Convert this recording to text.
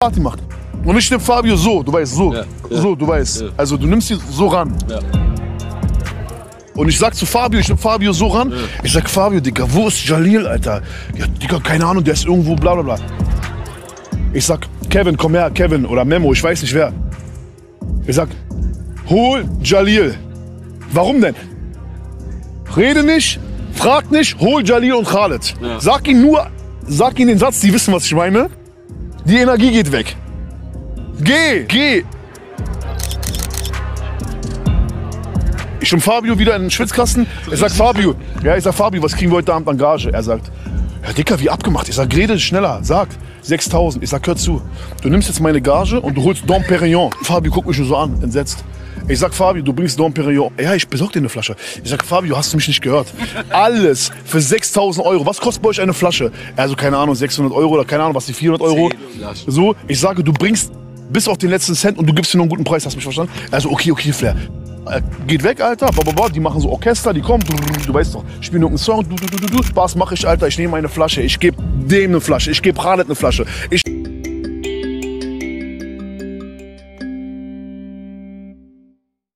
Party macht. Und ich nehme Fabio so, du weißt, so. Ja, ja. So, du weißt. Ja. Also du nimmst ihn so ran. Und ich sag zu Fabio, ich nehm Fabio so ran. Ich sag, Fabio, Digga, wo ist Jalil, Alter? Ja, Digga, keine Ahnung, der ist irgendwo, bla bla bla. Ich sag, Kevin, komm her, Kevin oder Memo, ich weiß nicht wer. Ich sag, hol Jalil. Warum denn? Rede nicht, frag nicht, hol Jalil und Khaled. Sag ihnen nur, sag ihnen den Satz, die wissen, was ich meine. Die Energie geht weg. Geh, geh. Ich und Fabio wieder in den Schwitzkasten. Er sagt, Fabio, ja, ich sag, Fabio, was kriegen wir heute Abend an Gage? Er sagt, ja, Dicker, wie abgemacht. Ich sag, rede schneller, sag, 6000. Ich sag, hör zu, du nimmst jetzt meine Gage und du holst Dom Perignon. Fabio guckt mich nur so an, entsetzt. Ich sag, Fabio, du bringst Dom Perignon. Ja, ich besorg dir eine Flasche. Ich sag, Fabio, hast du mich nicht gehört? Alles für 6000 Euro. Was kostet bei euch eine Flasche? Also, keine Ahnung, 600 Euro oder keine Ahnung, was die 400 Euro. Zehn Flaschen. So, ich sage, du bringst bis auf den letzten Cent und du gibst mir noch einen guten Preis, hast du mich verstanden? Also, okay, okay, Flair. Äh, Geht weg, Alter. Die machen so Orchester, die kommen, du, weißt doch, spielen irgendeinen Song, du, du, du, du, du. Spaß mache ich, Alter. Ich nehme eine Flasche, ich gebe dem eine Flasche, ich gebe Khaled eine Flasche. Ich